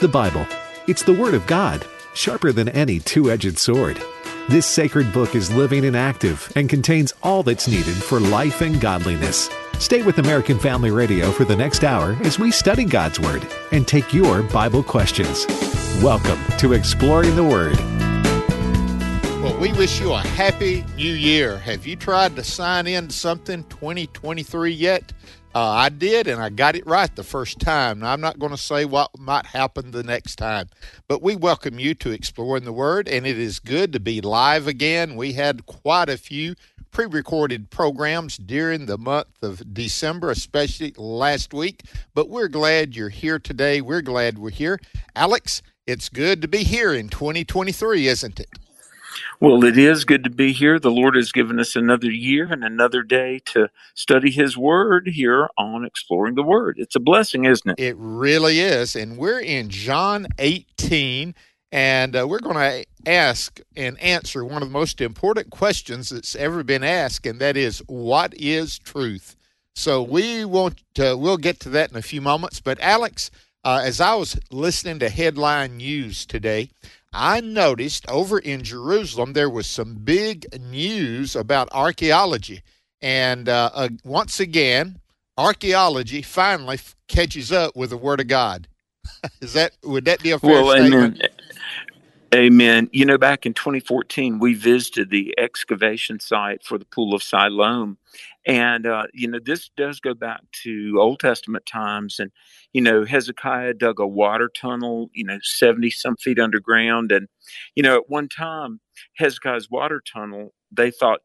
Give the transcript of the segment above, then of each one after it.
The Bible. It's the Word of God, sharper than any two edged sword. This sacred book is living and active and contains all that's needed for life and godliness. Stay with American Family Radio for the next hour as we study God's Word and take your Bible questions. Welcome to Exploring the Word. Well, we wish you a happy new year. Have you tried to sign in to something 2023 yet? Uh, I did, and I got it right the first time. Now, I'm not going to say what might happen the next time, but we welcome you to Exploring the Word, and it is good to be live again. We had quite a few pre recorded programs during the month of December, especially last week, but we're glad you're here today. We're glad we're here. Alex, it's good to be here in 2023, isn't it? Well, it is good to be here. The Lord has given us another year and another day to study His Word here on Exploring the Word. It's a blessing, isn't it? It really is. And we're in John 18, and uh, we're going to ask and answer one of the most important questions that's ever been asked, and that is, what is truth? So we won't, uh, we'll get to that in a few moments. But Alex, uh, as I was listening to headline news today, I noticed over in Jerusalem there was some big news about archaeology. And uh, uh, once again, archaeology finally f- catches up with the Word of God. Is that would that be a fair well, statement? Amen. Amen. You know, back in 2014, we visited the excavation site for the Pool of Siloam. And, uh, you know, this does go back to Old Testament times. And, you know, Hezekiah dug a water tunnel, you know, 70 some feet underground. And, you know, at one time, Hezekiah's water tunnel, they thought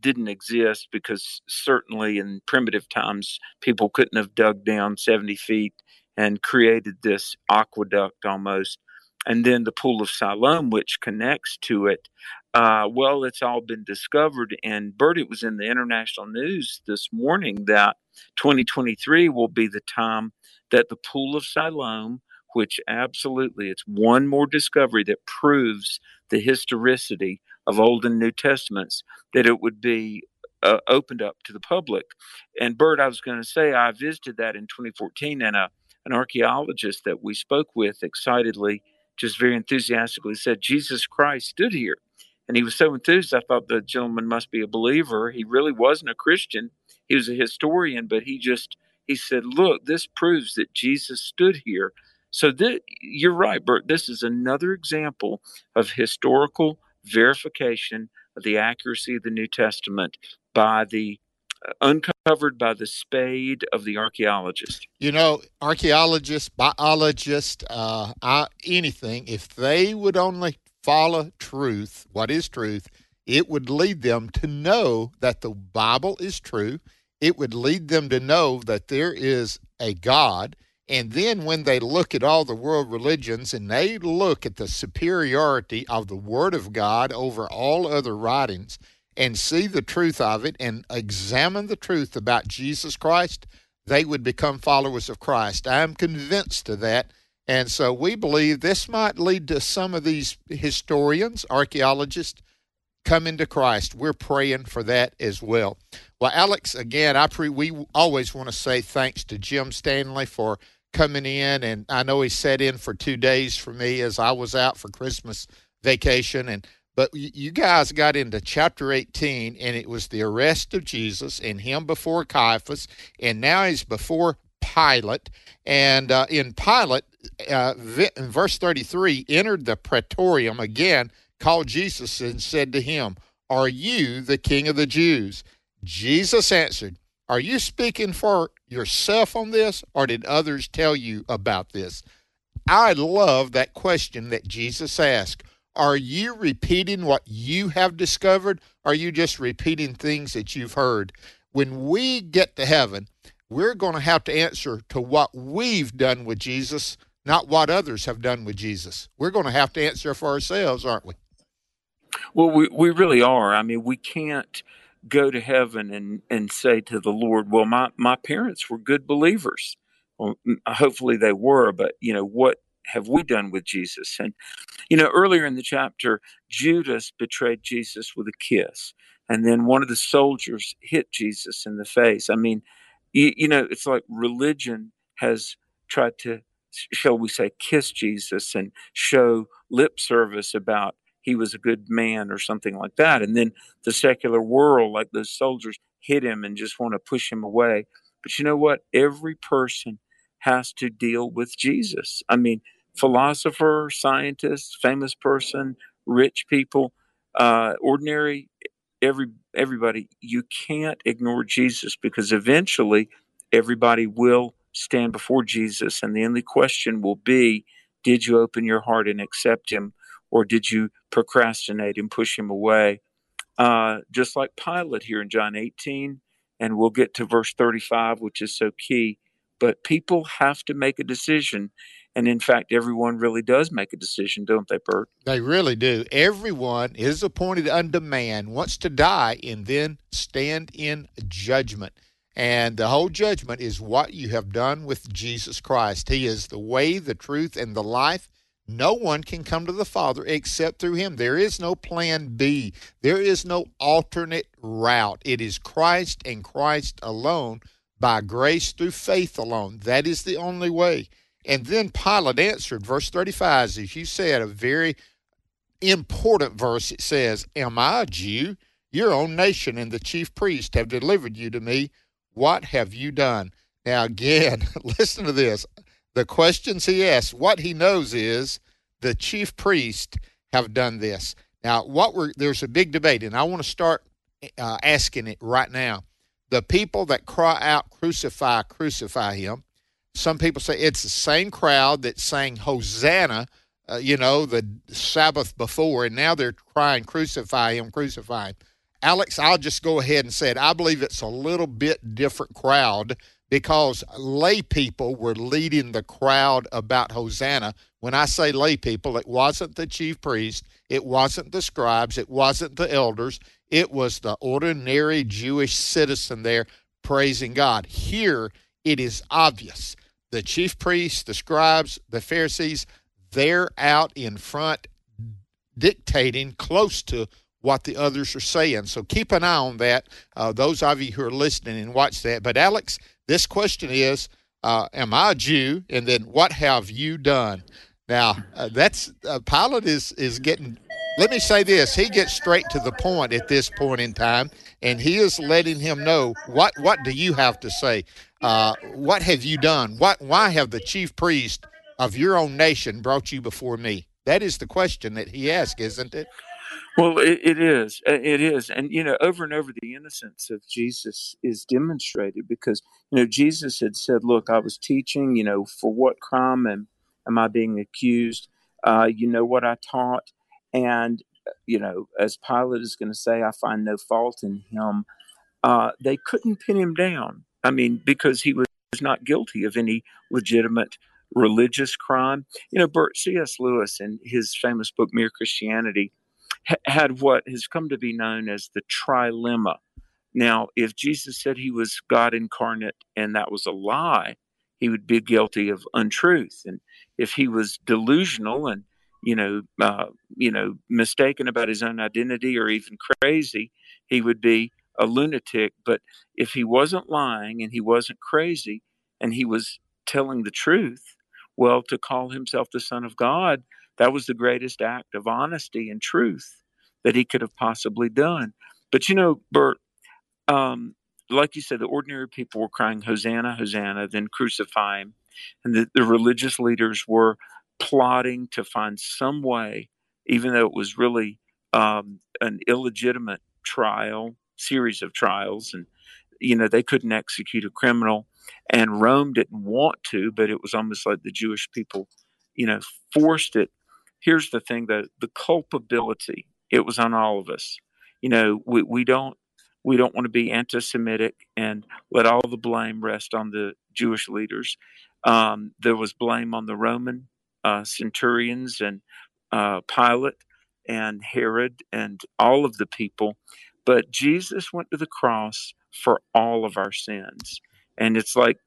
didn't exist because certainly in primitive times, people couldn't have dug down 70 feet and created this aqueduct almost and then the Pool of Siloam, which connects to it. Uh, well, it's all been discovered. And Bert, it was in the international news this morning that 2023 will be the time that the Pool of Siloam, which absolutely it's one more discovery that proves the historicity of Old and New Testaments, that it would be uh, opened up to the public. And Bert, I was going to say, I visited that in 2014, and a, an archaeologist that we spoke with excitedly just very enthusiastically said, Jesus Christ stood here. And he was so enthused, I thought the gentleman must be a believer. He really wasn't a Christian. He was a historian, but he just, he said, Look, this proves that Jesus stood here. So th- you're right, Bert. This is another example of historical verification of the accuracy of the New Testament by the uncovered by the spade of the archaeologist. You know, archaeologists, biologists, uh, anything, if they would only follow truth, what is truth, it would lead them to know that the Bible is true. It would lead them to know that there is a God. And then when they look at all the world religions and they look at the superiority of the Word of God over all other writings, and see the truth of it and examine the truth about Jesus Christ, they would become followers of Christ. I'm convinced of that. And so we believe this might lead to some of these historians, archaeologists, coming to Christ. We're praying for that as well. Well, Alex, again, I pre- we always want to say thanks to Jim Stanley for coming in, and I know he sat in for two days for me as I was out for Christmas vacation, and but you guys got into chapter 18, and it was the arrest of Jesus and him before Caiaphas, and now he's before Pilate. And uh, in Pilate, uh, in verse 33, entered the praetorium again, called Jesus, and said to him, Are you the king of the Jews? Jesus answered, Are you speaking for yourself on this, or did others tell you about this? I love that question that Jesus asked are you repeating what you have discovered? Or are you just repeating things that you've heard? When we get to heaven, we're going to have to answer to what we've done with Jesus, not what others have done with Jesus. We're going to have to answer for ourselves, aren't we? Well, we, we really are. I mean, we can't go to heaven and, and say to the Lord, well, my, my parents were good believers. Well, hopefully they were, but you know, what have we done with Jesus? And, you know, earlier in the chapter, Judas betrayed Jesus with a kiss. And then one of the soldiers hit Jesus in the face. I mean, you, you know, it's like religion has tried to shall we say, kiss Jesus and show lip service about he was a good man or something like that. And then the secular world, like those soldiers, hit him and just want to push him away. But you know what? Every person has to deal with Jesus. I mean, philosopher, scientist, famous person, rich people, uh, ordinary, every everybody. You can't ignore Jesus because eventually everybody will stand before Jesus, and the only question will be, did you open your heart and accept Him, or did you procrastinate and push Him away? Uh, just like Pilate here in John 18, and we'll get to verse 35, which is so key. But people have to make a decision. And in fact, everyone really does make a decision, don't they, Bert? They really do. Everyone is appointed unto man, wants to die, and then stand in judgment. And the whole judgment is what you have done with Jesus Christ. He is the way, the truth, and the life. No one can come to the Father except through him. There is no plan B. There is no alternate route. It is Christ and Christ alone by grace through faith alone. That is the only way. And then Pilate answered, verse 35, as you said, a very important verse. It says, Am I a Jew? Your own nation and the chief priest have delivered you to me. What have you done? Now, again, listen to this. The questions he asks, what he knows is the chief priest have done this. Now, what we're there's a big debate, and I want to start uh, asking it right now. The people that cry out, "Crucify, crucify him," some people say it's the same crowd that sang Hosanna, uh, you know, the Sabbath before, and now they're crying, Crucify him, crucify him. Alex, I'll just go ahead and say it. I believe it's a little bit different crowd because lay people were leading the crowd about Hosanna. When I say lay people, it wasn't the chief priest, it wasn't the scribes, it wasn't the elders, it was the ordinary Jewish citizen there praising God. Here, it is obvious. The chief priests, the scribes, the Pharisees, they're out in front dictating close to what the others are saying. So keep an eye on that. Uh, those of you who are listening and watch that. But Alex, this question is, uh, am I a Jew? And then what have you done? Now uh, that's uh, Pilate is is getting. Let me say this: he gets straight to the point at this point in time, and he is letting him know what what do you have to say? Uh, what have you done? What why have the chief priest of your own nation brought you before me? That is the question that he asked, isn't it? Well, it, it is. Uh, it is. And, you know, over and over, the innocence of Jesus is demonstrated because, you know, Jesus had said, Look, I was teaching, you know, for what crime am, am I being accused? Uh, you know what I taught. And, you know, as Pilate is going to say, I find no fault in him. Uh, they couldn't pin him down. I mean, because he was not guilty of any legitimate religious crime. You know, Bert C.S. Lewis in his famous book, Mere Christianity, had what has come to be known as the trilemma. Now, if Jesus said he was God incarnate and that was a lie, he would be guilty of untruth. And if he was delusional and you know, uh, you know, mistaken about his own identity or even crazy, he would be a lunatic. But if he wasn't lying and he wasn't crazy and he was telling the truth, well, to call himself the Son of God that was the greatest act of honesty and truth that he could have possibly done. But you know, Bert, um, like you said, the ordinary people were crying, Hosanna, Hosanna, then crucify him. And the, the religious leaders were plotting to find some way, even though it was really um, an illegitimate trial, series of trials, and you know they couldn't execute a criminal, and Rome didn't want to, but it was almost like the Jewish people, you know, forced it. Here's the thing though the culpability it was on all of us. You know we, we don't we don't want to be anti-semitic and let all the blame rest on the jewish leaders. Um, there was blame on the roman uh, centurions and uh, pilate and herod and all of the people but jesus went to the cross for all of our sins and it's like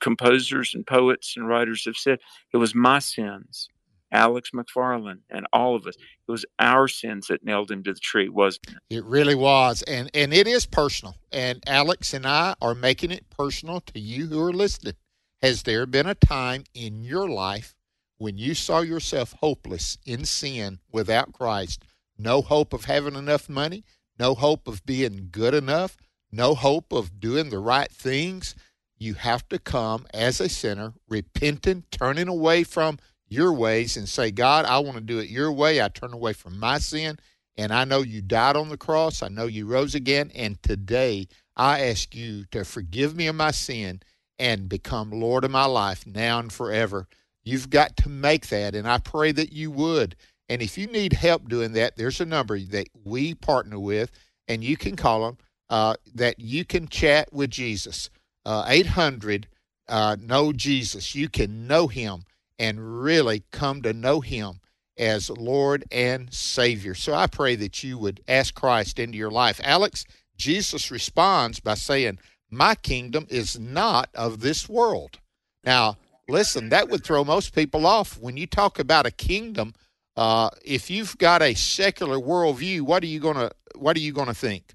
composers and poets and writers have said it was my sins Alex McFarland, and all of us. It was our sins that nailed him to the tree, wasn't it? It really was. And and it is personal. And Alex and I are making it personal to you who are listening. Has there been a time in your life when you saw yourself hopeless in sin without Christ? No hope of having enough money, no hope of being good enough, no hope of doing the right things. You have to come as a sinner, repentant, turning away from your ways and say, God, I want to do it your way. I turn away from my sin. And I know you died on the cross. I know you rose again. And today I ask you to forgive me of my sin and become Lord of my life now and forever. You've got to make that. And I pray that you would. And if you need help doing that, there's a number that we partner with, and you can call them uh, that you can chat with Jesus. Uh, 800 uh, Know Jesus. You can know him and really come to know him as Lord and Savior. So I pray that you would ask Christ into your life. Alex, Jesus responds by saying, My kingdom is not of this world. Now, listen, that would throw most people off. When you talk about a kingdom, uh, if you've got a secular worldview, what are you gonna what are you gonna think?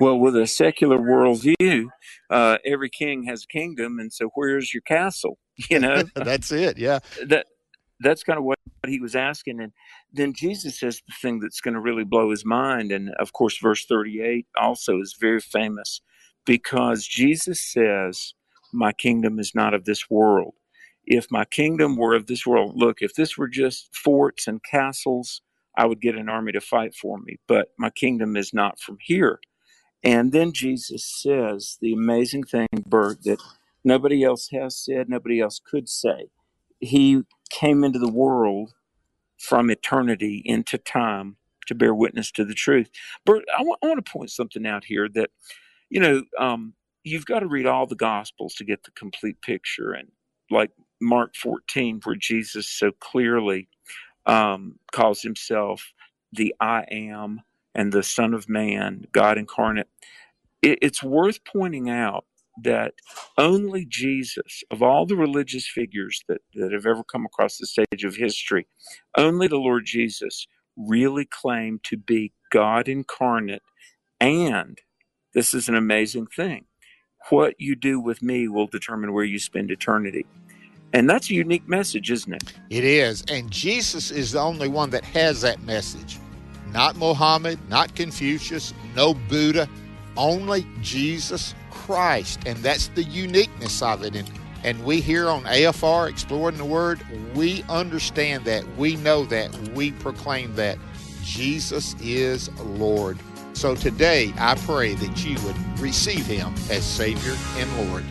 Well, with a secular worldview, uh, every king has a kingdom, and so where's your castle? You know, that's it. Yeah, that that's kind of what he was asking, and then Jesus says the thing that's going to really blow his mind, and of course, verse thirty-eight also is very famous because Jesus says, "My kingdom is not of this world." If my kingdom were of this world, look, if this were just forts and castles, I would get an army to fight for me. But my kingdom is not from here. And then Jesus says the amazing thing, Bert, that nobody else has said, nobody else could say. He came into the world from eternity into time to bear witness to the truth. Bert, I want, want to point something out here that, you know, um, you've got to read all the Gospels to get the complete picture. And like Mark 14, where Jesus so clearly um, calls himself the I am and the Son of Man, God incarnate. It, it's worth pointing out that only Jesus, of all the religious figures that, that have ever come across the stage of history, only the Lord Jesus really claimed to be God incarnate. And this is an amazing thing what you do with me will determine where you spend eternity. And that's a unique message, isn't it? It is. And Jesus is the only one that has that message. Not Mohammed, not Confucius, no Buddha, only Jesus Christ. And that's the uniqueness of it. And, and we here on AFR, Exploring the Word, we understand that. We know that. We proclaim that. Jesus is Lord. So today, I pray that you would receive him as Savior and Lord.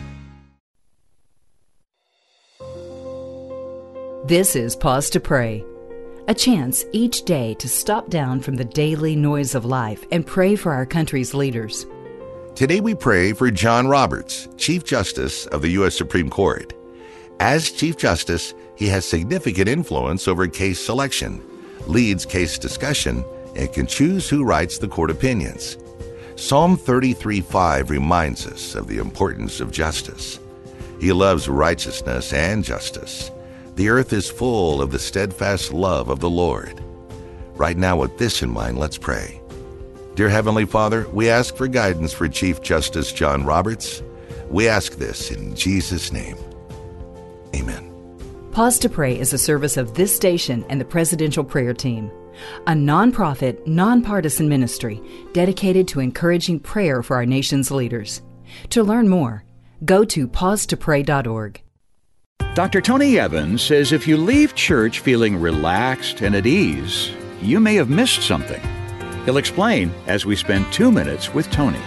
This is Pause to Pray, a chance each day to stop down from the daily noise of life and pray for our country's leaders. Today we pray for John Roberts, Chief Justice of the U.S. Supreme Court. As Chief Justice, he has significant influence over case selection, leads case discussion, and can choose who writes the court opinions. Psalm 33:5 reminds us of the importance of justice. He loves righteousness and justice. The earth is full of the steadfast love of the Lord. Right now, with this in mind, let's pray. Dear Heavenly Father, we ask for guidance for Chief Justice John Roberts. We ask this in Jesus' name. Amen. Pause to Pray is a service of this station and the Presidential Prayer Team, a nonprofit, nonpartisan ministry dedicated to encouraging prayer for our nation's leaders. To learn more, go to pausetopray.org. Dr. Tony Evans says if you leave church feeling relaxed and at ease, you may have missed something. He'll explain as we spend two minutes with Tony.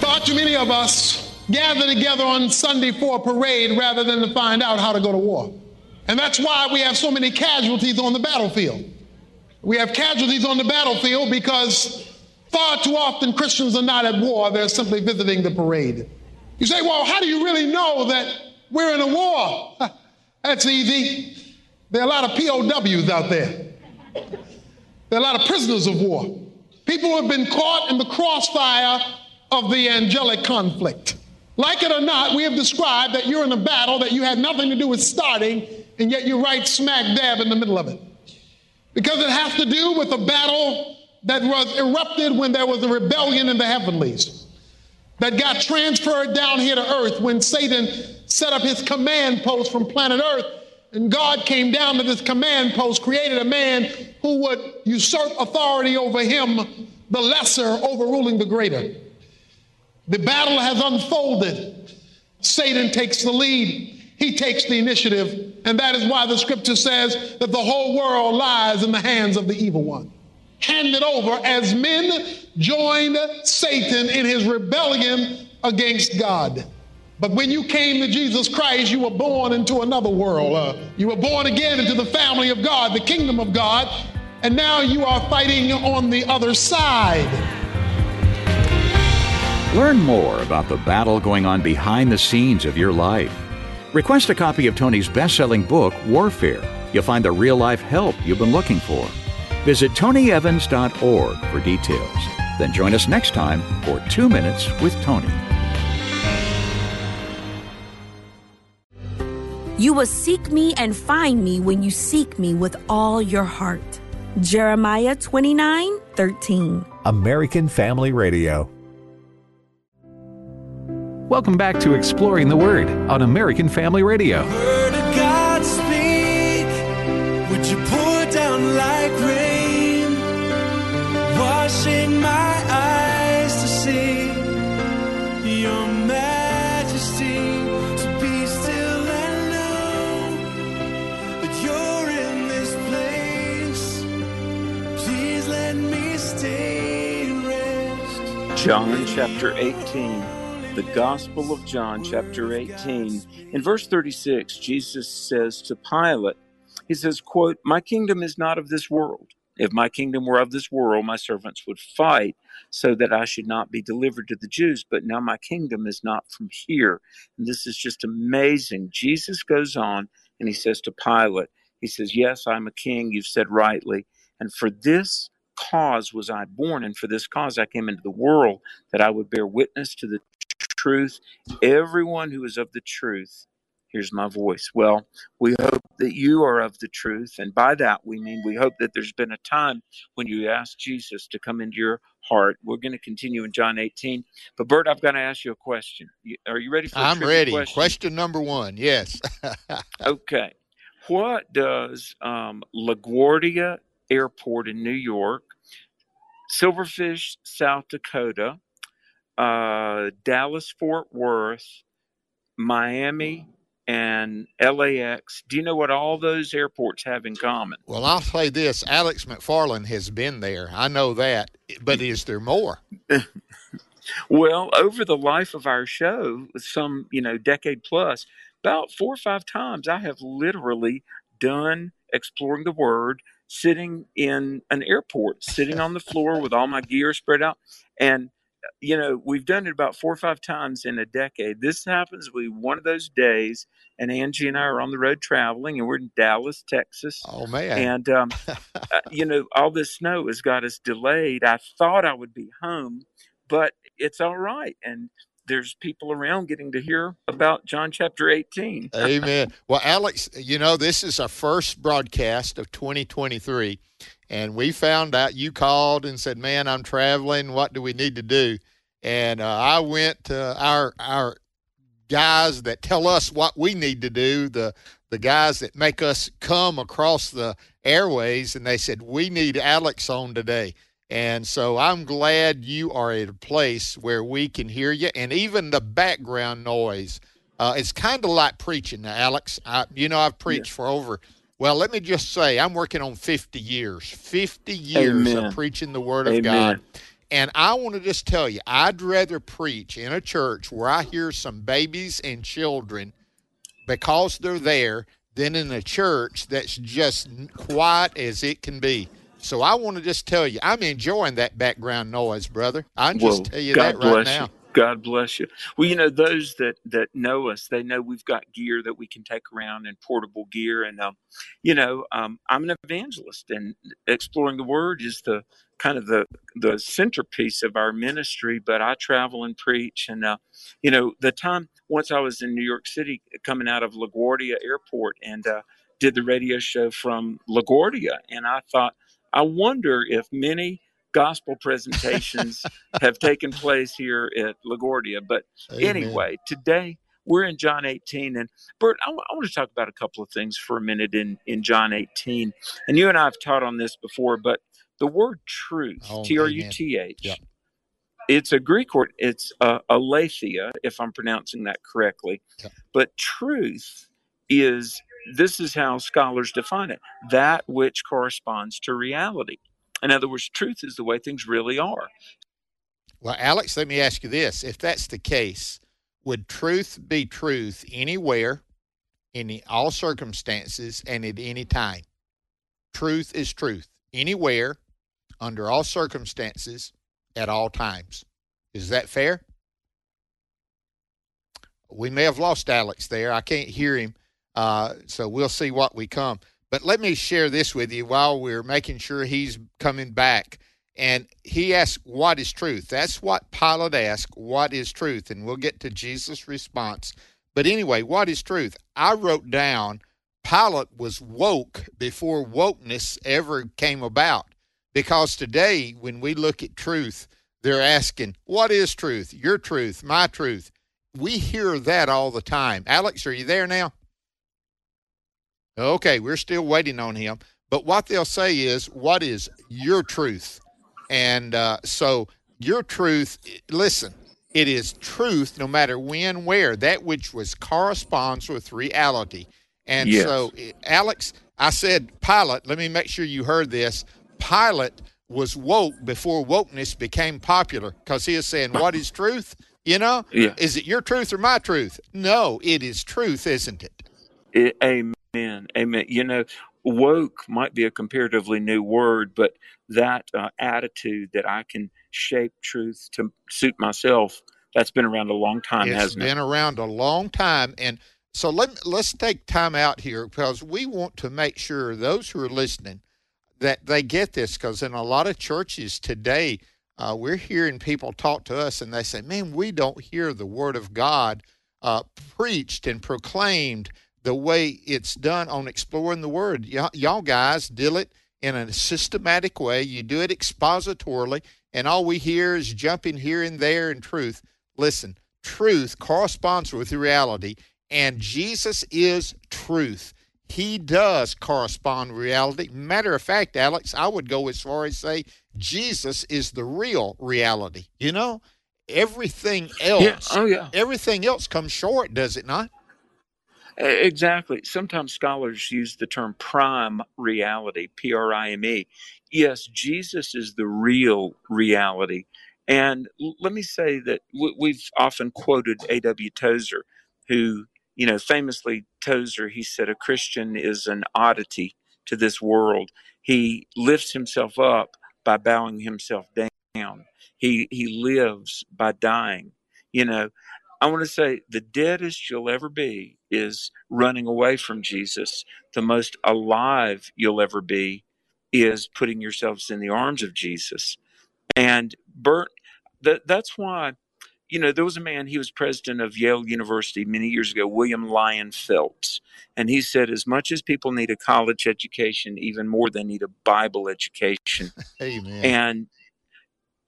Far too many of us gather together on Sunday for a parade rather than to find out how to go to war. And that's why we have so many casualties on the battlefield. We have casualties on the battlefield because far too often Christians are not at war, they're simply visiting the parade. You say, well, how do you really know that we're in a war. That's easy. There are a lot of POWs out there. There are a lot of prisoners of war. People who have been caught in the crossfire of the angelic conflict. Like it or not, we have described that you're in a battle that you had nothing to do with starting, and yet you're right smack dab in the middle of it. Because it has to do with a battle that was erupted when there was a rebellion in the heavenlies. that got transferred down here to earth when Satan set up his command post from planet earth. And God came down to this command post, created a man who would usurp authority over him, the lesser overruling the greater. The battle has unfolded. Satan takes the lead. He takes the initiative. And that is why the scripture says that the whole world lies in the hands of the evil one. Handed over as men joined Satan in his rebellion against God. But when you came to Jesus Christ, you were born into another world. Uh, you were born again into the family of God, the kingdom of God, and now you are fighting on the other side. Learn more about the battle going on behind the scenes of your life Request a copy of Tony's best selling book, Warfare. You'll find the real life help you've been looking for. Visit tonyevans.org for details. Then join us next time for Two Minutes with Tony. You will seek me and find me when you seek me with all your heart. Jeremiah 29 13. American Family Radio. Welcome back to Exploring the Word on American Family Radio. John chapter 18, the Gospel of John chapter 18. In verse 36, Jesus says to Pilate, he says, quote, My kingdom is not of this world. If my kingdom were of this world, my servants would fight so that I should not be delivered to the Jews. But now my kingdom is not from here. And this is just amazing. Jesus goes on and he says to Pilate, He says, Yes, I'm a king. You've said rightly. And for this cause was I born, and for this cause I came into the world, that I would bear witness to the truth. Everyone who is of the truth hears my voice. Well, we hope that you are of the truth. And by that, we mean we hope that there's been a time when you asked Jesus to come into your heart. We're going to continue in John 18. But, Bert, I've got to ask you a question. Are you ready for I'm ready. Question? Question number one. Yes. Okay. What does um, LaGuardia Airport in New York, Spearfish, South Dakota, uh, Dallas, Fort Worth, Miami, and LAX, do you know what all those airports have in common? well, I'll say this Alex McFarland has been there. I know that. But is there more? Well, over the life of our show, some, you know, decade plus, about four or five times I have literally done exploring the word sitting in an airport, sitting on the floor with all my gear spread out. And, you know, we've done it about four or five times in a decade. This happens to be one of those days, and Angie and I are on the road traveling, and we're in Dallas, Texas. Oh, man. And, um, uh, you know, all this snow has got us delayed. I thought I would be home, but it's all right. And there's people around getting to hear about John chapter 18. Amen. Well, Alex, you know, this is our first broadcast of 2023. And we found out you called and said, Man, I'm traveling. What do we need to do? And uh, I went to our, our guys that tell us what we need to do, the, the guys that make us come across the airways, and they said, We need Alex on today. And so I'm glad you are at a place where we can hear you, and even the background noise. Uh, it's kind of like preaching, now, Alex. I, you know, I've preached for over. Well, let me just say, I'm working on 50 years. 50 years Amen. of preaching the Word of Amen. God. And I want to just tell you, I'd rather preach in a church where I hear some babies and children because they're there than in a church that's just quiet as it can be. So I want to just tell you, I'm enjoying that background noise, brother. I just Well, tell you God that right bless now. you. God bless you. Well, you know those that that know us, they know we've got gear that we can take around and portable gear, and um, you know, um, I'm an evangelist, and exploring the Word is the kind of the the centerpiece of our ministry. But I travel and preach, and uh, you know, the time once I was in New York City, coming out of LaGuardia Airport, and uh, did the radio show from LaGuardia, and I thought, I wonder if many gospel presentations have taken place here at LaGuardia. But Amen. anyway, today we're in John 18. And Bert, I, w- I want to talk about a couple of things for a minute in, in John 18. And you and I have taught on this before, but the word truth, Oh, T R U T H, it's a Greek word. It's uh, aletheia, if I'm pronouncing that correctly. Yep. But truth is, this is how scholars define it that which corresponds to reality. In other words, truth is the way things really are. Well, Alex, let me ask you this. If that's the case, would truth be truth anywhere, in all circumstances, and at any time? Truth is truth anywhere, under all circumstances, at all times. Is that fair? We may have lost Alex there. I can't hear him. Uh, so we'll see what we come. But let me share this with you while we're making sure he's coming back. And he asked, What is truth? That's what Pilate asked, What is truth? And we'll get to Jesus' response. But anyway, what is truth? I wrote down Pilate was woke before wokeness ever came about. Because today, when we look at truth, they're asking, What is truth? Your truth, my truth. We hear that all the time. Alex, are you there now? Okay, we're still waiting on him. But what they'll say is, What is your truth? And uh, so, your truth, listen, it is truth no matter when, where, that which was corresponds with reality. And Yes. so, eh, Alex, I said Pilate, let me make sure you heard this. Pilate was woke before wokeness became popular because he is saying, What is truth? You know, Yeah. is it your truth or my truth? No, it is truth, isn't it? It, amen. Amen. Amen. You know, woke might be a comparatively new word, but that uh, attitude that I can shape truth to suit myself, that's been around a long time, It's hasn't been around a long time, and so let let's take time out here because we want to make sure those who are listening that they get this because in a lot of churches today uh, we're hearing people talk to us and they say, "Man, we don't hear the Word of God uh, preached and proclaimed the way it's done on exploring the Word." Y'all, y'all guys do it in a systematic way. You do it expositorily, and all we hear is jumping here and there in truth. Listen, truth corresponds with reality, and Jesus is truth. He does correspond with reality. Matter of fact, Alex, I would go as far as say Jesus is the real reality. You know, everything else, Yeah. Oh, yeah. everything else comes short, does it not? Exactly. Sometimes scholars use the term prime reality, P R I M E. Yes, Jesus is the real reality. And let me say that we've often quoted A.W. Tozer, who, you know, famously, Tozer, he said, a Christian is an oddity to this world. He lifts himself up by bowing himself down, he, he lives by dying. You know, I want to say the deadest you'll ever be is running away from Jesus. The most alive you'll ever be is putting yourselves in the arms of Jesus. And Bert, that, that's why, you know, there was a man, he was president of Yale University many years ago, William Lyon Phelps. And he said, as much as people need a college education, even more they need a Bible education. Amen. And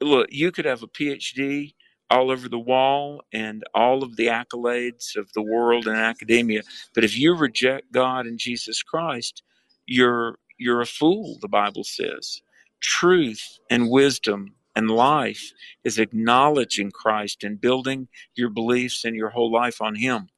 look, you could have a PhD all over the wall and all of the accolades of the world and academia, but if you reject God and Jesus Christ, you're you're a fool, the Bible says. Truth and wisdom and life is acknowledging Christ and building your beliefs and your whole life on him.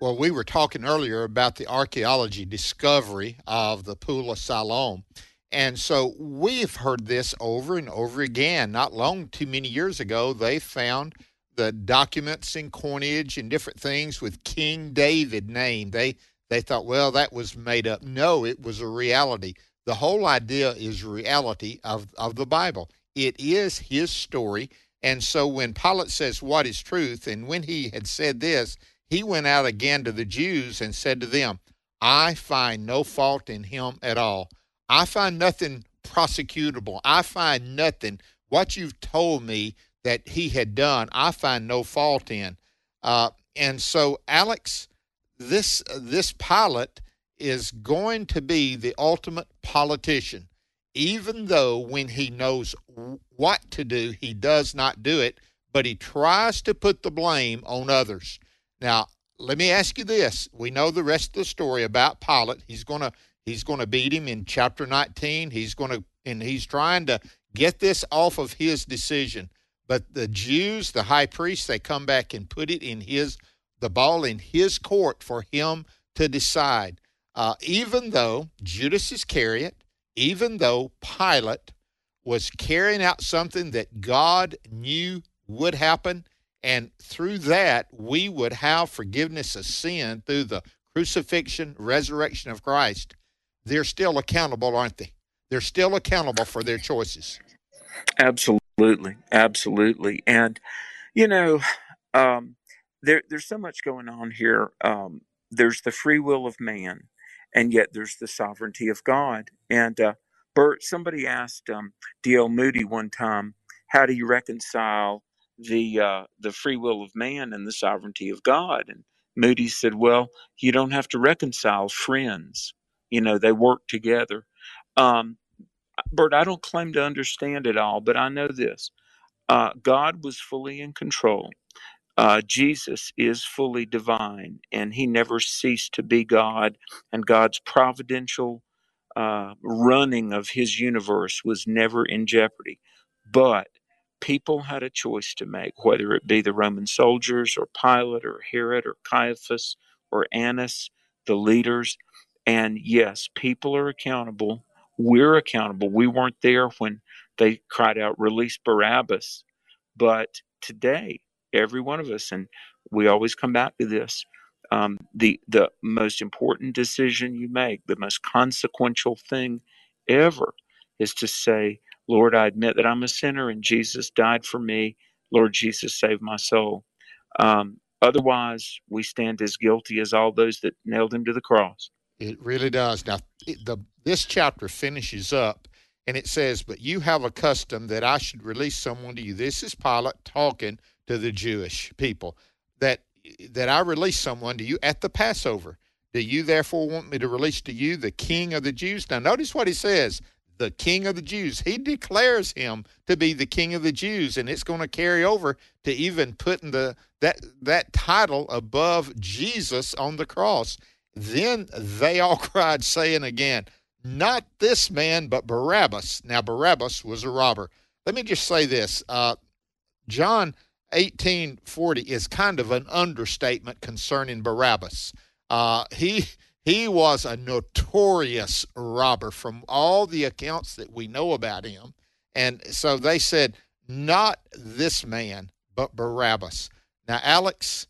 Well, we were talking earlier about the archaeology discovery of the Pool of Siloam. And so we've heard this over and over again. Not long too many years ago, they found the documents and coinage and different things with King David named. They they thought, well, that was made up. No, it was a reality. The whole idea is reality of, of the Bible. It is his story. And so when Pilate says, What is truth? And when he had said this, he went out again to the Jews and said to them, I find no fault in him at all. I find nothing prosecutable. I find nothing. What you've told me that he had done, I find no fault in. Uh, and so, Alex, this this Pilate is going to be the ultimate politician. even though when he knows what to do, he does not do it, but he tries to put the blame on others. Now, let me ask you this. We know the rest of the story about Pilate. He's going to he's going to beat him in chapter 19. He's going to and he's trying to get this off of his decision. But the Jews, the high priest, they come back and put it in his the ball in his court for him to decide. Uh, even though Judas Iscariot, even though Pilate was carrying out something that God knew would happen, and through that we would have forgiveness of sin through the crucifixion, resurrection of Christ, they're still accountable, aren't they? They're still accountable for their choices. Absolutely, absolutely, and you know, um, there there's so much going on here. Um, there's the free will of man, and yet there's the sovereignty of God. And uh, Bert, somebody asked um, D.L. Moody one time, "How do you reconcile the uh, the free will of man and the sovereignty of God?" And Moody said, "Well, you don't have to reconcile friends. You know, they work together." Um, Bert, I don't claim to understand it all, but I know this: uh, God was fully in control. Uh, Jesus is fully divine, and he never ceased to be God, and God's providential uh, running of his universe was never in jeopardy. But people had a choice to make, whether it be the Roman soldiers, or Pilate, or Herod, or Caiaphas, or Annas, the leaders. And yes, people are accountable. We're accountable. We weren't there when they cried out, Release Barabbas. But today, every one of us, and we always come back to this. Um, the the most important decision you make, the most consequential thing ever, is to say, "Lord, I admit that I'm a sinner, and Jesus died for me. Lord Jesus, save my soul." Um, otherwise, we stand as guilty as all those that nailed him to the cross. It really does. Now, it, the this chapter finishes up, and it says, "But you have a custom that I should release someone to you." This is Pilate talking to the Jewish people that that I release someone to you at the Passover. Do you therefore want me to release to you the King of the Jews? Now notice what he says, the King of the Jews. He declares him to be the King of the Jews, and it's going to carry over to even putting the that that title above Jesus on the cross. Then they all cried, saying again, Not this man, but Barabbas. Now Barabbas was a robber. Let me just say this. Uh, John 1840 is kind of an understatement concerning Barabbas. Uh, he he was a notorious robber from all the accounts that we know about him, and so they said not this man, but Barabbas. Now, Alex,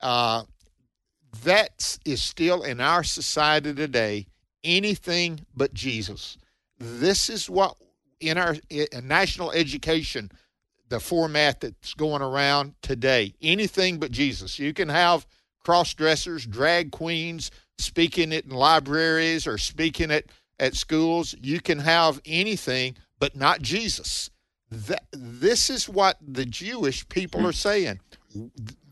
uh, that is still in our society today anything but Jesus. This is what in our in national education the format that's going around today. Anything but Jesus. You can have cross dressers, drag queens speaking it in libraries or speaking it at schools. You can have anything but not Jesus. That, this is what the Jewish people hmm. are saying.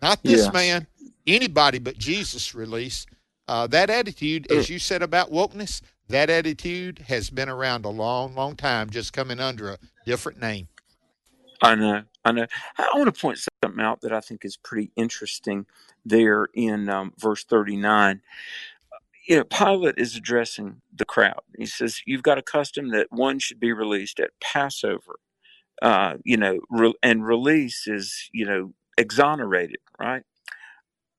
Not this man, anybody but Jesus release. Uh, that attitude, as you said about wokeness, that attitude has been around a long, long time, just coming under a different name. I know, I know. I want to point something out that I think is pretty interesting there in um, verse 39. You know, Pilate is addressing the crowd. He says, You've got a custom that one should be released at Passover. Uh, you know, re- and release is, you know, exonerated, right?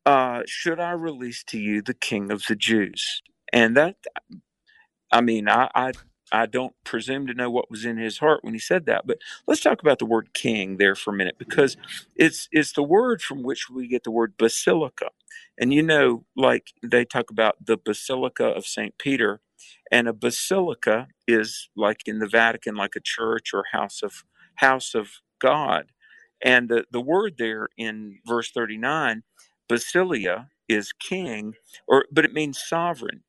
Uh, should I release to you the king of the Jews? And that, I mean, I, I I don't presume to know what was in his heart when he said that. But let's talk about the word king there for a minute because it's it's the word from which we get the word basilica. And you know, like they talk about the Basilica of St. Peter, and a basilica is like in the Vatican, like a church or house of house of God. And the, the word there in verse 39, basilia, is king, or but it means sovereign.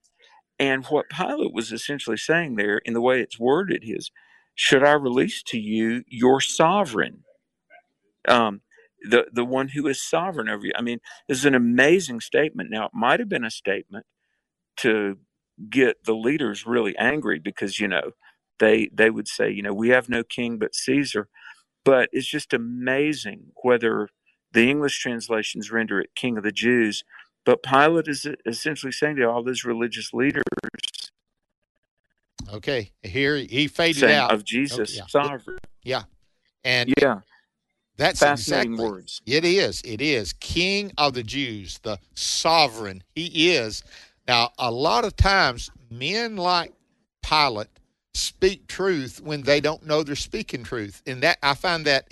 And what Pilate was essentially saying there, in the way it's worded, is, "Should I release to you your sovereign, um, the the one who is sovereign over you?" I mean, this is an amazing statement. Now, it might have been a statement to get the leaders really angry because you know they they would say, you know, we have no king but Caesar. But it's just amazing whether the English translations render it King of the Jews, but Pilate is essentially saying to all those religious leaders, Okay, here he faded out of Jesus, okay, yeah. sovereign. Yeah, and yeah, that's fascinating exactly, words. It is. It is King of the Jews, the sovereign. He is. Now, a lot of times, men like Pilate speak truth when they don't know they're speaking truth, and that I find that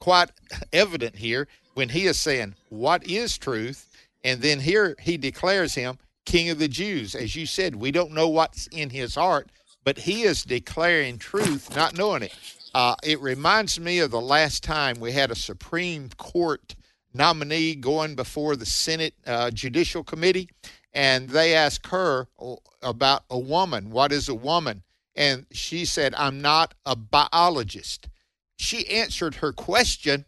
quite evident here when he is saying, "What is truth?" and then here he declares him King of the Jews. As you said, we don't know what's in his heart, but he is declaring truth, not knowing it. Uh, it reminds me of the last time we had a Supreme Court nominee going before the Senate uh, Judicial Committee, and they asked her about a woman. What is a woman? And she said, I'm not a biologist. She answered her question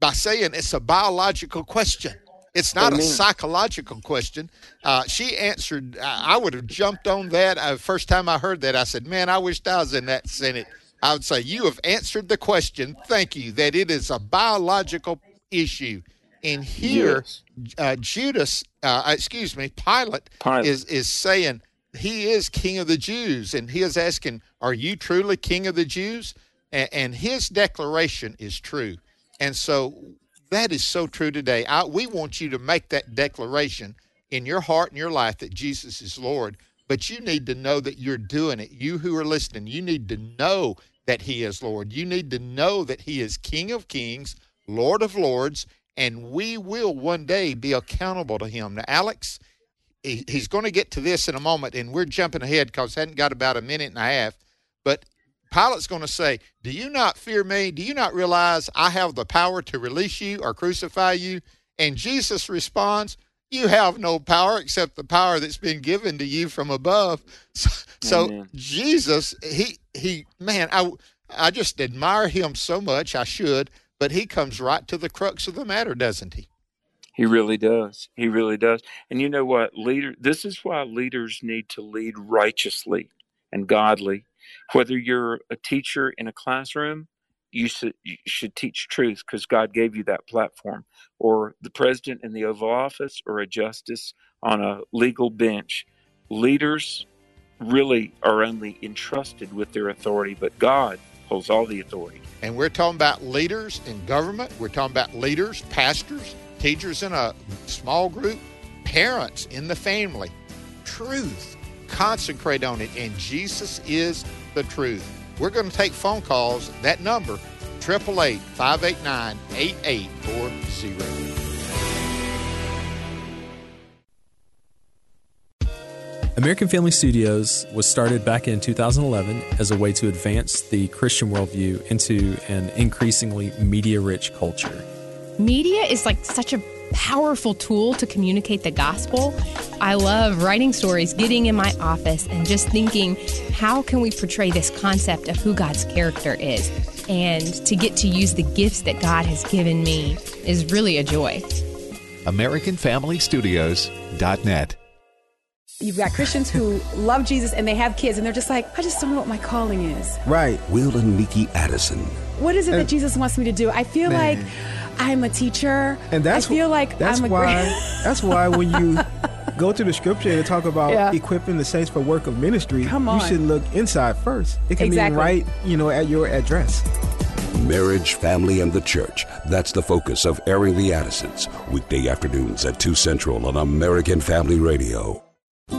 by saying it's a biological question. It's not Amen. a psychological question. Uh, she answered. I would have jumped on that. Uh, first time I heard that, I said, "Man, I wish I was in that Senate." I would say, "You have answered the question. Thank you. That it is a biological issue." And here, yes. uh, Judas, uh, excuse me, Pilate, Pilate is is saying he is King of the Jews, and he is asking, "Are you truly King of the Jews?" and, and his declaration is true. And so that is so true today. I, we want you to make that declaration in your heart and your life that Jesus is Lord, but you need to know that you're doing it. You who are listening, you need to know that He is Lord. You need to know that He is King of Kings, Lord of Lords, and we will one day be accountable to Him. Now, Alex, he, he's going to get to this in a moment, and we're jumping ahead because I hadn't got about a minute and a half. But Pilate's going to say, Do you not fear me? Do you not realize I have the power to release you or crucify you? And Jesus responds, You have no power except the power that's been given to you from above. So, so Jesus, he, he, man, I, I just admire him so much. I should, but he comes right to the crux of the matter, doesn't he? He really does. He really does. And you know what, leader, this is why leaders need to lead righteously and godly whether you're a teacher in a classroom, you should, you should teach truth because God gave you that platform, or the president in the Oval Office, or a justice on a legal bench. Leaders really are only entrusted with their authority, but God holds all the authority. And we're talking about leaders in government, we're talking about leaders, pastors, teachers in a small group, parents in the family. Truth Consecrate on it, and Jesus is the truth. We're going to take phone calls. That number, 888 589 8840. American Family Studios was started back in 2011 as a way to advance the Christian worldview into an increasingly media rich culture. Media is like such a powerful tool to communicate the gospel. I love writing stories, getting in my office, and just thinking, how can we portray this concept of who God's character is? And to get to use the gifts that God has given me is really a joy. AmericanFamilyStudios.net. You've got Christians who love Jesus and they have kids, and they're just like, I just don't know what my calling is. Right. Will and Nikki Addison. What is it that uh, Jesus wants me to do? I feel Man. like I'm a teacher. And that's I feel like that's I'm a why that's why when you go to the scripture and talk about yeah. equipping the saints for work of ministry, you should look inside first. It can exactly. be right, you know, at your address. Marriage, family, and the church. That's the focus of Airing the Addisons. Weekday afternoons at 2 Central on American Family Radio.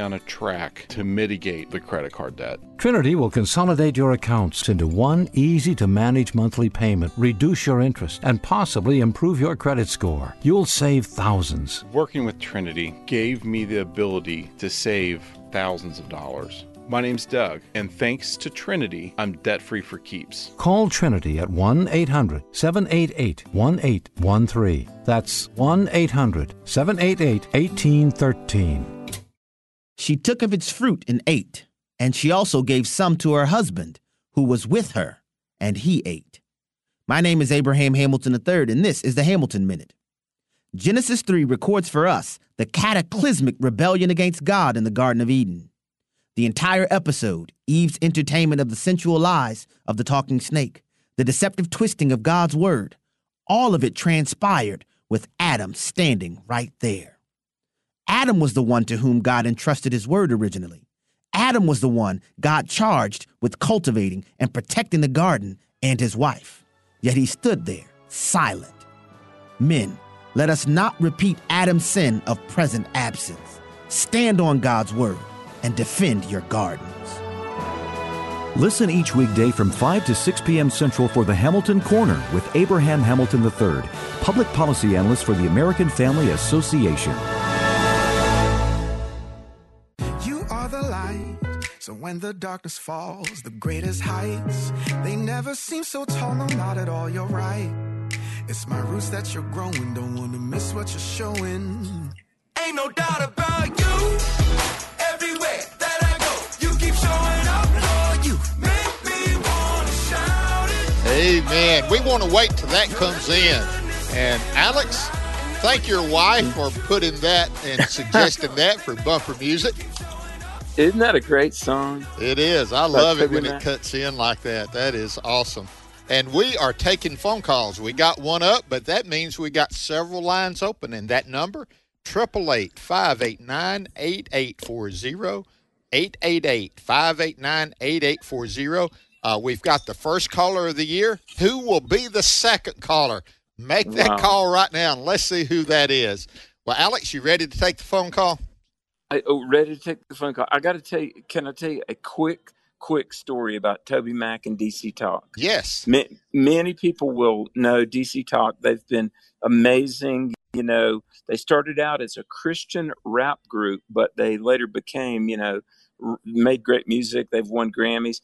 on a track to mitigate the credit card debt. Trinity will consolidate your accounts into one easy to manage monthly payment, reduce your interest, and possibly improve your credit score. You'll save thousands. Working with Trinity gave me the ability to save thousands of dollars My name's Doug, and thanks to Trinity, I'm debt free for keeps. Call Trinity at 1 800 788 1813. That's 1 800 788 1813. She took of its fruit and ate, and she also gave some to her husband, who was with her, and he ate. My name is Abraham Hamilton III, and this is the Hamilton Minute. Genesis 3 records for us the cataclysmic rebellion against God in the Garden of Eden. The entire episode, Eve's entertainment of the sensual lies of the talking snake, the deceptive twisting of God's word, all of it transpired with Adam standing right there. Adam was the one to whom God entrusted his word originally. Adam was the one God charged with cultivating and protecting the garden and his wife. Yet he stood there, silent. Men, let us not repeat Adam's sin of present absence. Stand on God's word and defend your gardens. Listen each weekday from 5 to 6 p.m. Central for the Hamilton Corner with Abraham Hamilton III, public policy analyst for the American Family Association. So when the darkness falls, the greatest heights, they never seem so tall, no, not at all, you're right. It's my roots that you're growing, don't wanna miss what you're showing. Ain't no doubt about you. Everywhere that I go, you keep showing up, Lord. You make me wanna shout it. Amen. We want to wait till that comes in. And Alex, thank your wife for putting that and suggesting that for bumper music. Isn't that a great song? It is. I love it when it cuts in like that. That is awesome. And we are taking phone calls. We got one up, but that means we got several lines open. And that number, 888 589 8840. 888 589 8840. Uh, we've got the first caller of the year. Who will be the second caller? Make that Wow. call right now and let's see who that is. Well, Alex, you ready to take the phone call? I, oh, ready to take the phone call. I got to tell you, can I tell you a quick, quick story about TobyMac and DC Talk? Yes. Ma- many people will know DC Talk. They've been amazing. You know, they started out as a Christian rap group, but they later became, you know, r- made great music. They've won Grammys.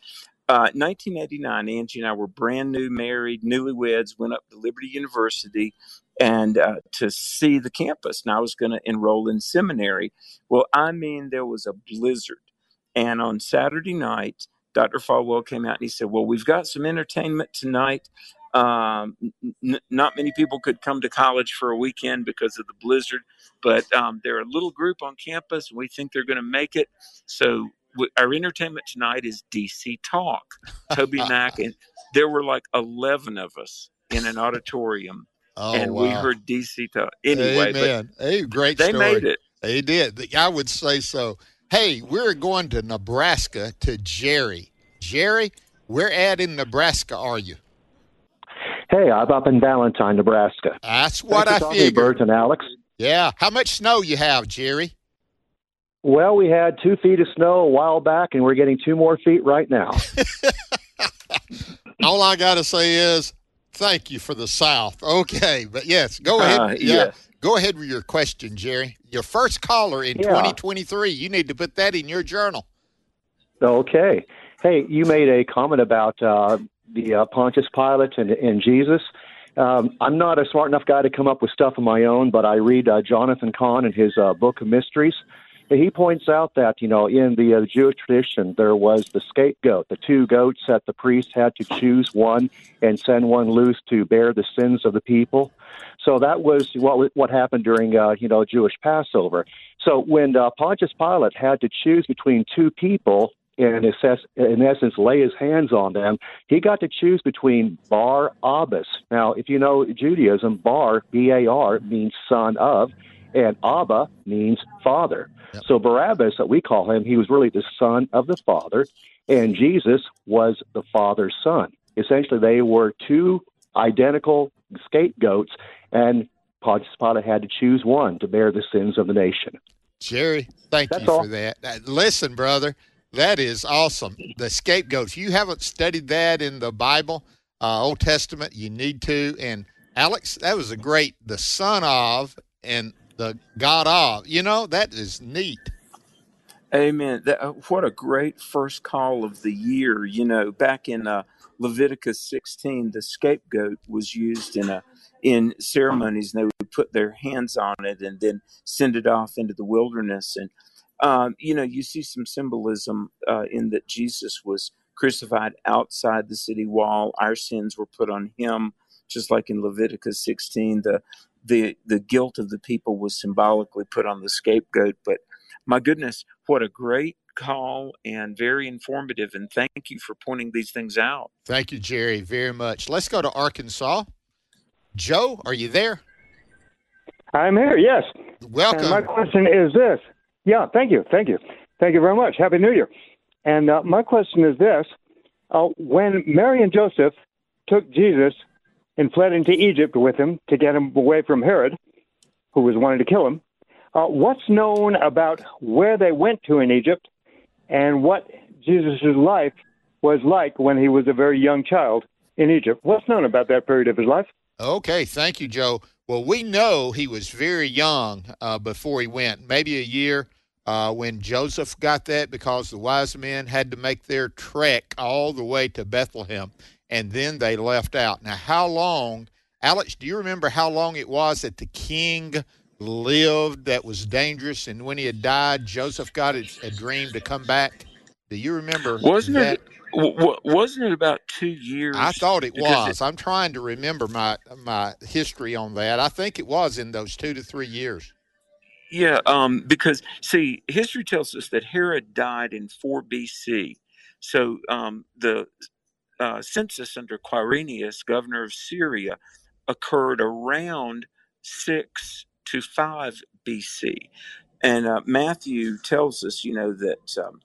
Uh, 1989, Angie and I were brand new, married, newlyweds, went up to Liberty University and uh, to see the campus. And I was going to enroll in seminary. Well, I mean, there was a blizzard. And on Saturday night, Dr. Falwell came out and he said, Well, we've got some entertainment tonight. Um, n- not many people could come to college for a weekend because of the blizzard, but um, they're a little group on campus and we think they're going to make it. So w- our entertainment tonight is DC Talk. TobyMac, and there were like 11 of us in an auditorium. Oh, and we heard DC Talk. Anyway, but Amen. hey, great they story. made it. They did. I would say so. Hey, we're going to Nebraska to Jerry. Jerry, where at in Nebraska are you? Hey, I'm up in Valentine, Nebraska. That's what Thanks I talking to figured. Bert and Alex. Yeah. How much snow you have, Jerry? Well, we had two feet of snow a while back, and we're getting two more feet right now. All I got to say is thank you for the South. Okay, but yes, go ahead. Uh, yeah. yes. Go ahead with your question, Jerry. Your first caller in Yeah. 2023. You need to put that in your journal. Okay. Hey, you made a comment about uh, the uh, Pontius Pilate and, and Jesus. Um, I'm not a smart enough guy to come up with stuff of my own, but I read uh, Jonathan Cahn in his uh, Book of Mysteries. He points out that, you know, in the uh, Jewish tradition, there was the scapegoat, the two goats that the priest had to choose one and send one loose to bear the sins of the people. So that was what what happened during, uh, you know, Jewish Passover. So when uh, Pontius Pilate had to choose between two people and in essence lay his hands on them, he got to choose between Bar Abbas. Now, if you know Judaism, Bar B A R means son of, and Abba means father. So Barabbas, that we call him, he was really the son of the father, and Jesus was the father's son. Essentially, they were two identical scapegoats, and Pontius Pilate had to choose one to bear the sins of the nation. Jerry, thank That's you all. for that. Listen, brother, that is awesome. The scapegoats. You haven't studied that in the Bible, uh, Old Testament. You need to. And Alex, that was a great. The son of and the God of. You know that is neat. Amen. That, uh, what a great first call of the year. You know, back in uh, Leviticus 16, the scapegoat was used in a in ceremonies. And they would put their hands on it and then send it off into the wilderness. And um, you know, you see some symbolism uh, in that Jesus was crucified outside the city wall. Our sins were put on him, just like in Leviticus 16. The the the guilt of the people was symbolically put on the scapegoat, but my goodness, what a great call and very informative. And thank you for pointing these things out. Thank you, Jerry, very much. Let's go to Arkansas. Joe, are you there? I'm here, yes. Welcome. And my question is this. Yeah, thank you. Thank you. Thank you very much. Happy New Year. And uh, my question is this uh, When Mary and Joseph took Jesus and fled into Egypt with him to get him away from Herod, who was wanting to kill him, uh, what's known about where they went to in Egypt and what Jesus' life was like when he was a very young child in Egypt? What's known about that period of his life? Okay, thank you, Joe. Well, we know he was very young uh, before he went, maybe a year uh, when Joseph got that because the wise men had to make their trek all the way to Bethlehem and then they left out. Now, how long, Alex, do you remember how long it was that the king lived that was dangerous, and when he had died, Joseph got a, a dream to come back. Do you remember? Wasn't that? it? W- wasn't it about two years? I thought it was. It, I'm trying to remember my my history on that. I think it was in those two to three years. Yeah, um, because see, history tells us that Herod died in 4 BC. So um, the uh, census under Quirinius, governor of Syria, occurred around 6 to 5 BC. And uh, Matthew tells us, you know, that, um,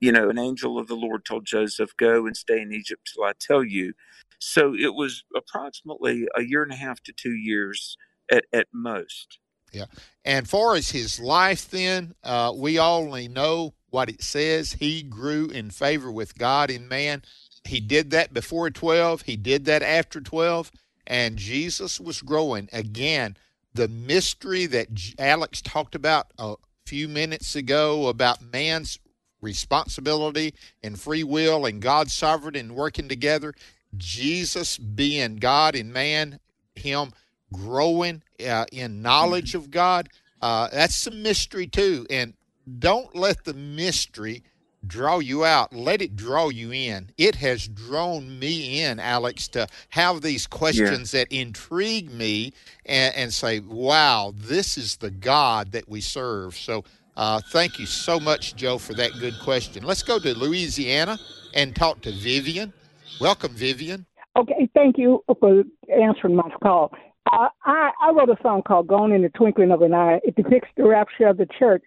you know, an angel of the Lord told Joseph, Go and stay in Egypt till I tell you. So it was approximately a year and a half to two years at, at most. Yeah. And far as his life, then, uh, we only know what it says. He grew in favor with God and man. He did that before 12, he did that after 12, and Jesus was growing. Again, the mystery that Alex talked about a few minutes ago about man's responsibility and free will and God's sovereignty and working together, Jesus being God and man, him growing uh, in knowledge of God, uh, that's some mystery too. And don't let the mystery draw you out. Let it draw you in. It has drawn me in, Alex, to have these questions yeah. that intrigue me and, and, say, wow, this is the God that we serve. So uh, thank you so much, Joe, for that good question. Let's go to Louisiana and talk to Vivian. Welcome, Vivian. Okay, thank you for answering my call. Uh, I, I wrote a song called Gone in the Twinkling of an Eye. It depicts the rapture of the church.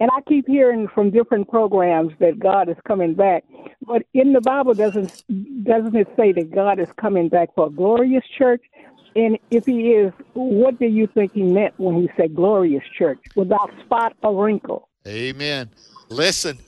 And I keep hearing from different programs that God is coming back, but in the Bible doesn't doesn't it say that God is coming back for a glorious church? And if He is, what do you think He meant when He said glorious church, without spot or wrinkle? Amen. Listen,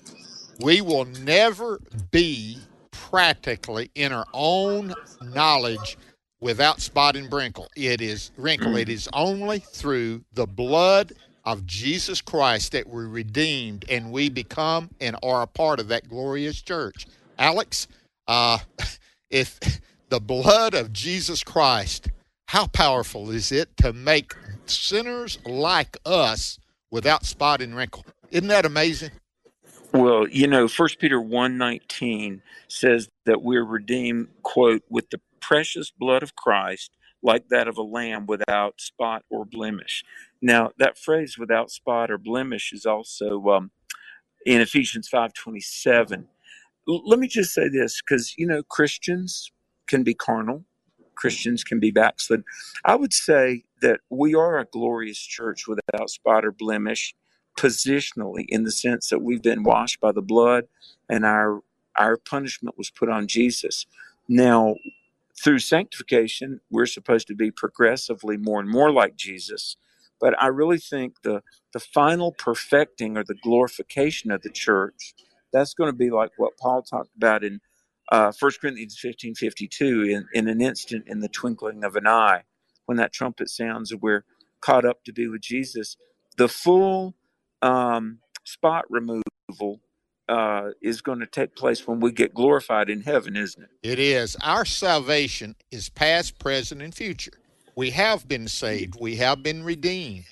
we will never be practically in our own knowledge without spot and wrinkle. It is wrinkle. It is only through the blood of Jesus Christ that we're redeemed and we become and are a part of that glorious church. Alex, uh, if the blood of Jesus Christ, how powerful is it to make sinners like us without spot and wrinkle? Isn't that amazing? Well, you know, First Peter 1:19 says that we're redeemed, quote, with the precious blood of Christ, like that of a lamb without spot or blemish. Now, that phrase "without spot or blemish" is also um, in Ephesians five twenty seven. L- let me just say this, because you know Christians can be carnal, Christians can be backslid. I would say that we are a glorious church without spot or blemish, positionally, in the sense that we've been washed by the blood, and our our punishment was put on Jesus. Now, through sanctification, we're supposed to be progressively more and more like Jesus. But I really think the the final perfecting or the glorification of the church, that's going to be like what Paul talked about in uh, 1 Corinthians 15 52, in, in an instant, in the twinkling of an eye. When that trumpet sounds, and we're caught up to be with Jesus. The full um, spot removal uh, is going to take place when we get glorified in heaven, isn't it? It is. Our salvation is past, present, and future. We have been saved. We have been redeemed.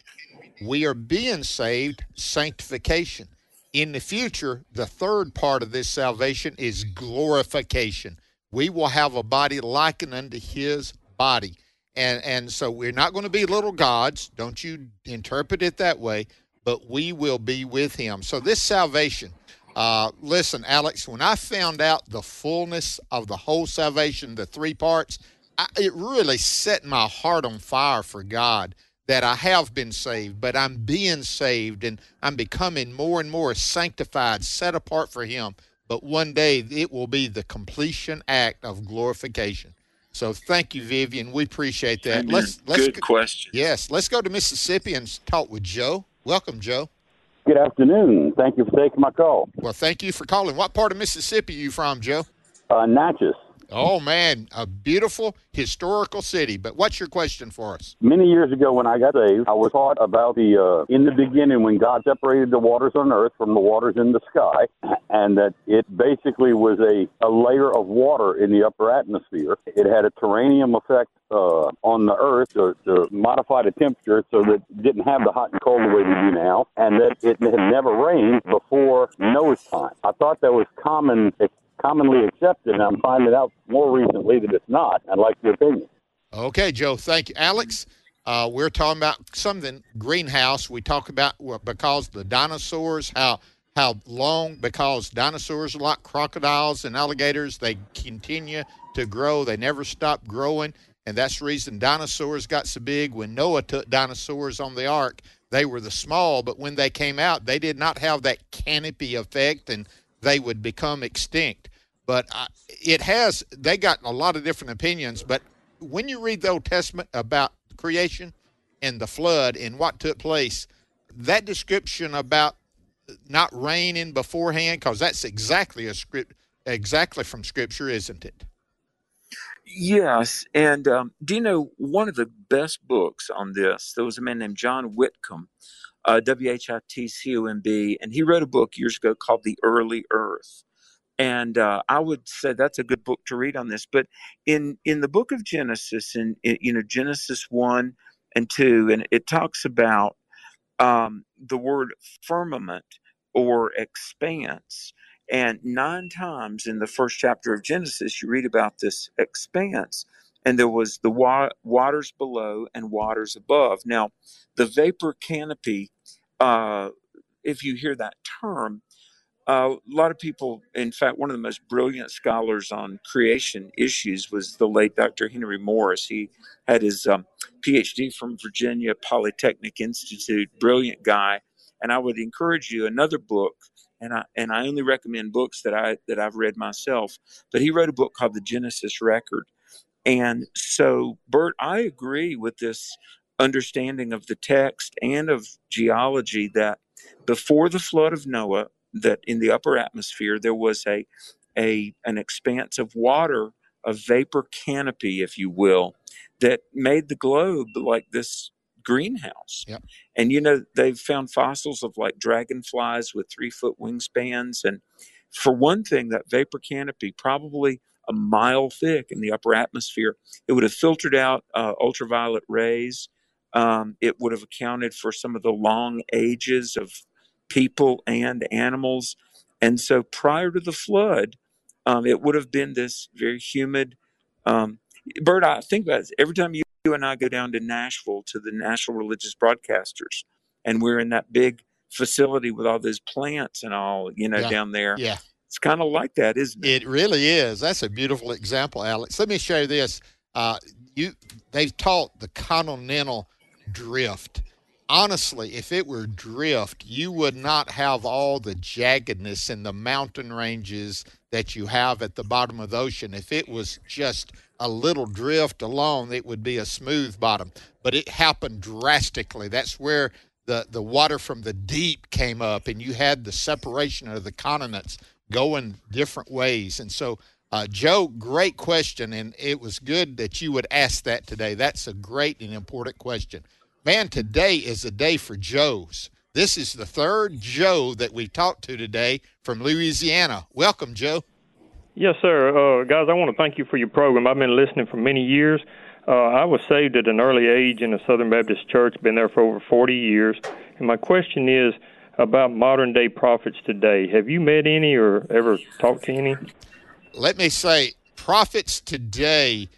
We are being saved, sanctification. In the future, the third part of this salvation is glorification. We will have a body likened unto his body. And and so we're not going to be little gods. Don't you interpret it that way, but we will be with him. So this salvation, uh, listen, Alex, when I found out the fullness of the whole salvation, the three parts, I, it really set my heart on fire for God that I have been saved, but I'm being saved and I'm becoming more and more sanctified, set apart for Him. But one day it will be the completion act of glorification. So thank you, Vivian. We appreciate that. Amen. Let's let's good go, question. Yes, let's go to Mississippi and talk with Joe. Welcome, Joe. Good afternoon. Thank you for taking my call. Well, thank you for calling. What part of Mississippi are you from, Joe? Uh, Natchez. Oh man, a beautiful historical city. But what's your question for us? Many years ago, when I got saved, I was taught about the uh, in the beginning when God separated the waters on earth from the waters in the sky, and that it basically was a, a layer of water in the upper atmosphere. It had a terrarium effect uh, on the earth to, to modify the temperature so that it didn't have the hot and cold the way we do now, and that it had never rained before Noah's time. I thought that was common commonly accepted, and I'm finding out more recently that it's not. I'd like your opinion. Okay, Joe. Thank you, Alex. Uh, we're talking about something greenhouse. We talk about because the dinosaurs, how how long because dinosaurs are like crocodiles and alligators. They continue to grow. They never stop growing, and that's the reason dinosaurs got so big. When Noah took dinosaurs on the ark, they were the small, but when they came out, they did not have that canopy effect, and they would become extinct. But uh, it has, they got a lot of different opinions. But when you read the Old Testament about creation and the flood and what took place, that description about not raining beforehand, because that's exactly a script, exactly from Scripture, isn't it? Yes, and um, do you know one of the best books on this? There was a man named John Whitcomb, uh, W H I T C O M B, and he wrote a book years ago called The Early Earth and uh, I would say that's a good book to read on this. But in in the book of Genesis, in, in you know Genesis one and two, and it talks about um, the word firmament or expanse. And nine times in the first chapter of Genesis, you read about this expanse. And there was the wa- waters below and waters above. Now, the vapor canopy, uh, if you hear that term, uh, a lot of people, in fact, one of the most brilliant scholars on creation issues was the late Dr. Henry Morris. He had his um, PhD from Virginia Polytechnic Institute, brilliant guy. And I would encourage you another book, and I and I only recommend books that I that I've read myself. But he wrote a book called The Genesis Record, and so Bert, I agree with this understanding of the text and of geology that before the flood of Noah, that in the upper atmosphere there was a a an expanse of water, a vapor canopy, if you will, that made the globe like this greenhouse. Yep. And you know, they've found fossils of like dragonflies with three foot wingspans. And for one thing, that vapor canopy, probably a mile thick in the upper atmosphere, it would have filtered out uh, ultraviolet rays. Um, it would have accounted for some of the long ages of people and animals. And so prior to the flood, um, it would have been this very humid. Um, Bert, I think about it. Every time you, you and I go down to Nashville to the National Religious Broadcasters, and we're in that big facility with all those plants and all, you know, Yeah. down there. Yeah. It's kind of like that, isn't it? It really is. That's a beautiful example, Alex. Let me show you this. Uh, you they've taught the continental drift. Honestly, if it were drift, you would not have all the jaggedness in the mountain ranges that you have at the bottom of the ocean. If it was just a little drift alone, it would be a smooth bottom. But it happened drastically. That's where the, the water from the deep came up, and you had the separation of the continents going different ways. And so, uh, Joe, great question, and it was good that you would ask that today. That's a great and important question. Man, today is a day for Joes. This is the third Joe that we've talked to today from Louisiana. Welcome, Joe. Yes, sir. Uh, guys, I want to thank you for your program. I've been listening for many years. Uh, I was saved at an early age in a Southern Baptist church, been there for over 40 years. And my question is about modern day prophets today. Have you met any or ever talked to any? Let me say, prophets today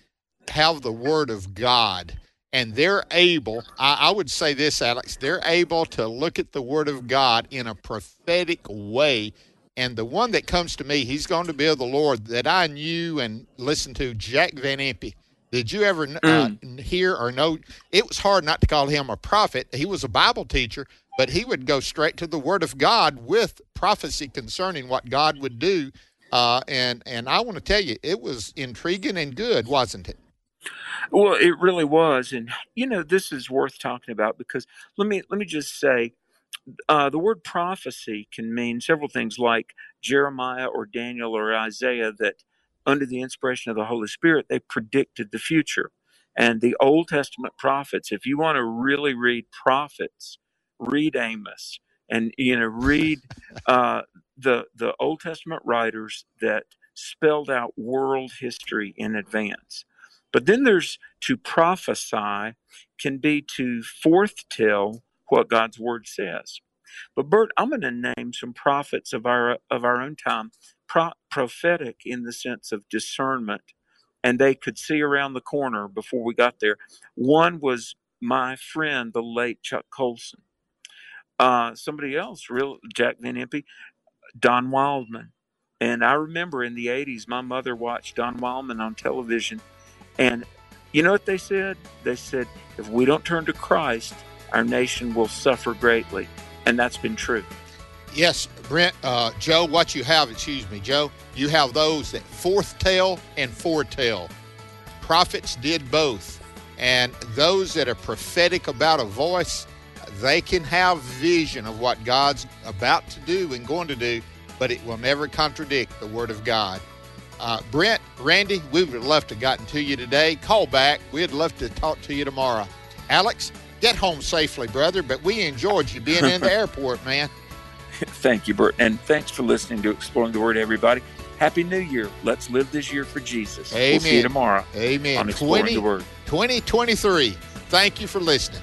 have the Word of God and they're able I, I, would say this alex they're able to look at the word of god in a prophetic way and the one that comes to me he's going to be of the lord that i knew and listened to jack van impe did you ever uh, mm. hear or know it was hard not to call him a prophet he was a bible teacher but he would go straight to the word of god with prophecy concerning what god would do uh, and and i want to tell you it was intriguing and good wasn't it well, it really was, and you know this is worth talking about because let me let me just say, uh, the word prophecy can mean several things, like Jeremiah or Daniel or Isaiah, that under the inspiration of the Holy Spirit they predicted the future. And the Old Testament prophets, if you want to really read prophets, read Amos, and you know read uh, the the Old Testament writers that spelled out world history in advance. But then there's to prophesy can be to forthtell what God's word says. But Bert, I'm going to name some prophets of our of our own time, Pro- prophetic in the sense of discernment, and they could see around the corner before we got there. One was my friend, the late Chuck Colson. Uh, somebody else, real Jack Van Impe, Don Wildman. And I remember in the 80s, my mother watched Don Wildman on television and you know what they said? They said, if we don't turn to Christ, our nation will suffer greatly. And that's been true. Yes, Brent, uh, Joe, what you have, excuse me, Joe, you have those that forthtell and foretell. Prophets did both. And those that are prophetic about a voice, they can have vision of what God's about to do and going to do, but it will never contradict the Word of God. Uh, Brent, Randy, we would love to gotten to you today. Call back. We'd love to talk to you tomorrow. Alex, get home safely, brother, but we enjoyed you being in the airport, man. Thank you, Bert. And thanks for listening to Exploring the Word, everybody. Happy New Year. Let's live this year for Jesus. Amen. We'll see you tomorrow. Amen. On Exploring 20, the Word. 2023. Thank you for listening.